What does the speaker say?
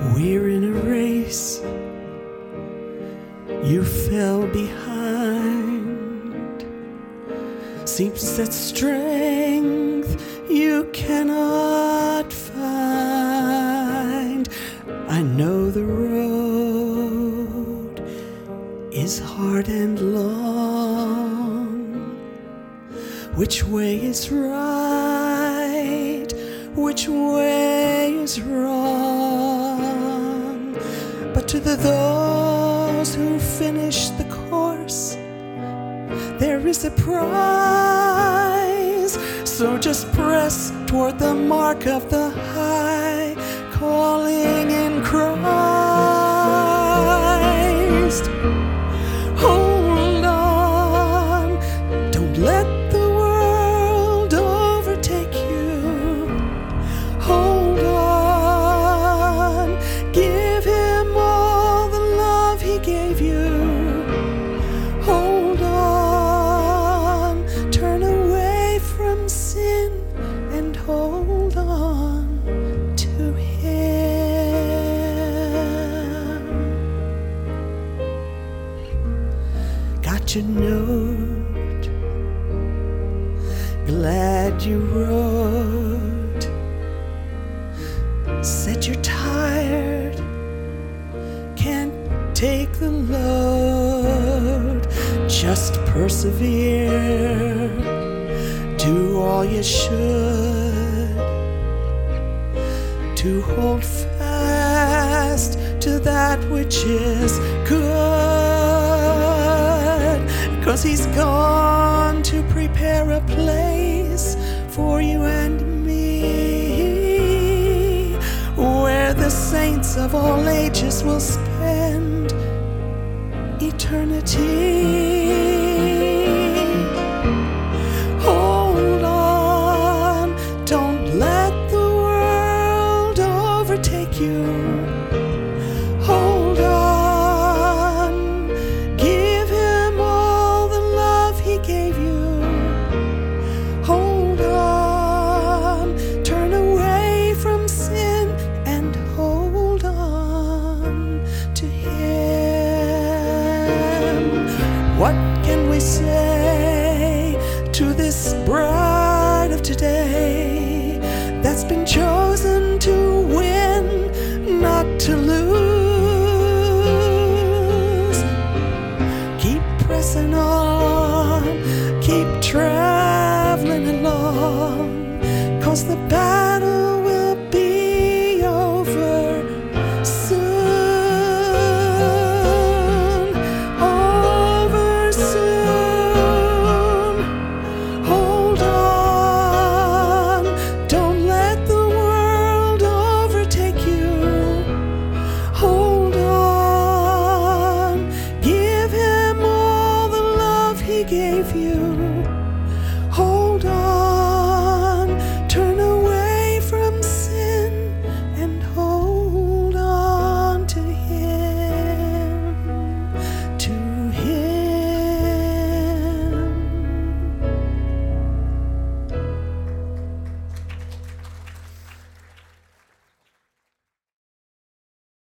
We're in a race. You fell behind. Seems that strength you cannot find. I know the road is hard and long. Which way is right? Which way is wrong? To the those who finish the course, there is a prize. So just press toward the mark of the high, calling in Christ. Got your note, glad you wrote. Said you're tired, can't take the load. Just persevere, do all you should to hold fast to that which is good. Cause he's gone to prepare a place for you and me, where the saints of all ages will spend eternity. Hold on, don't let the world overtake you. What can we say to this bride of today that's been chosen to win, not to lose? Keep pressing on, keep traveling along, cause the battle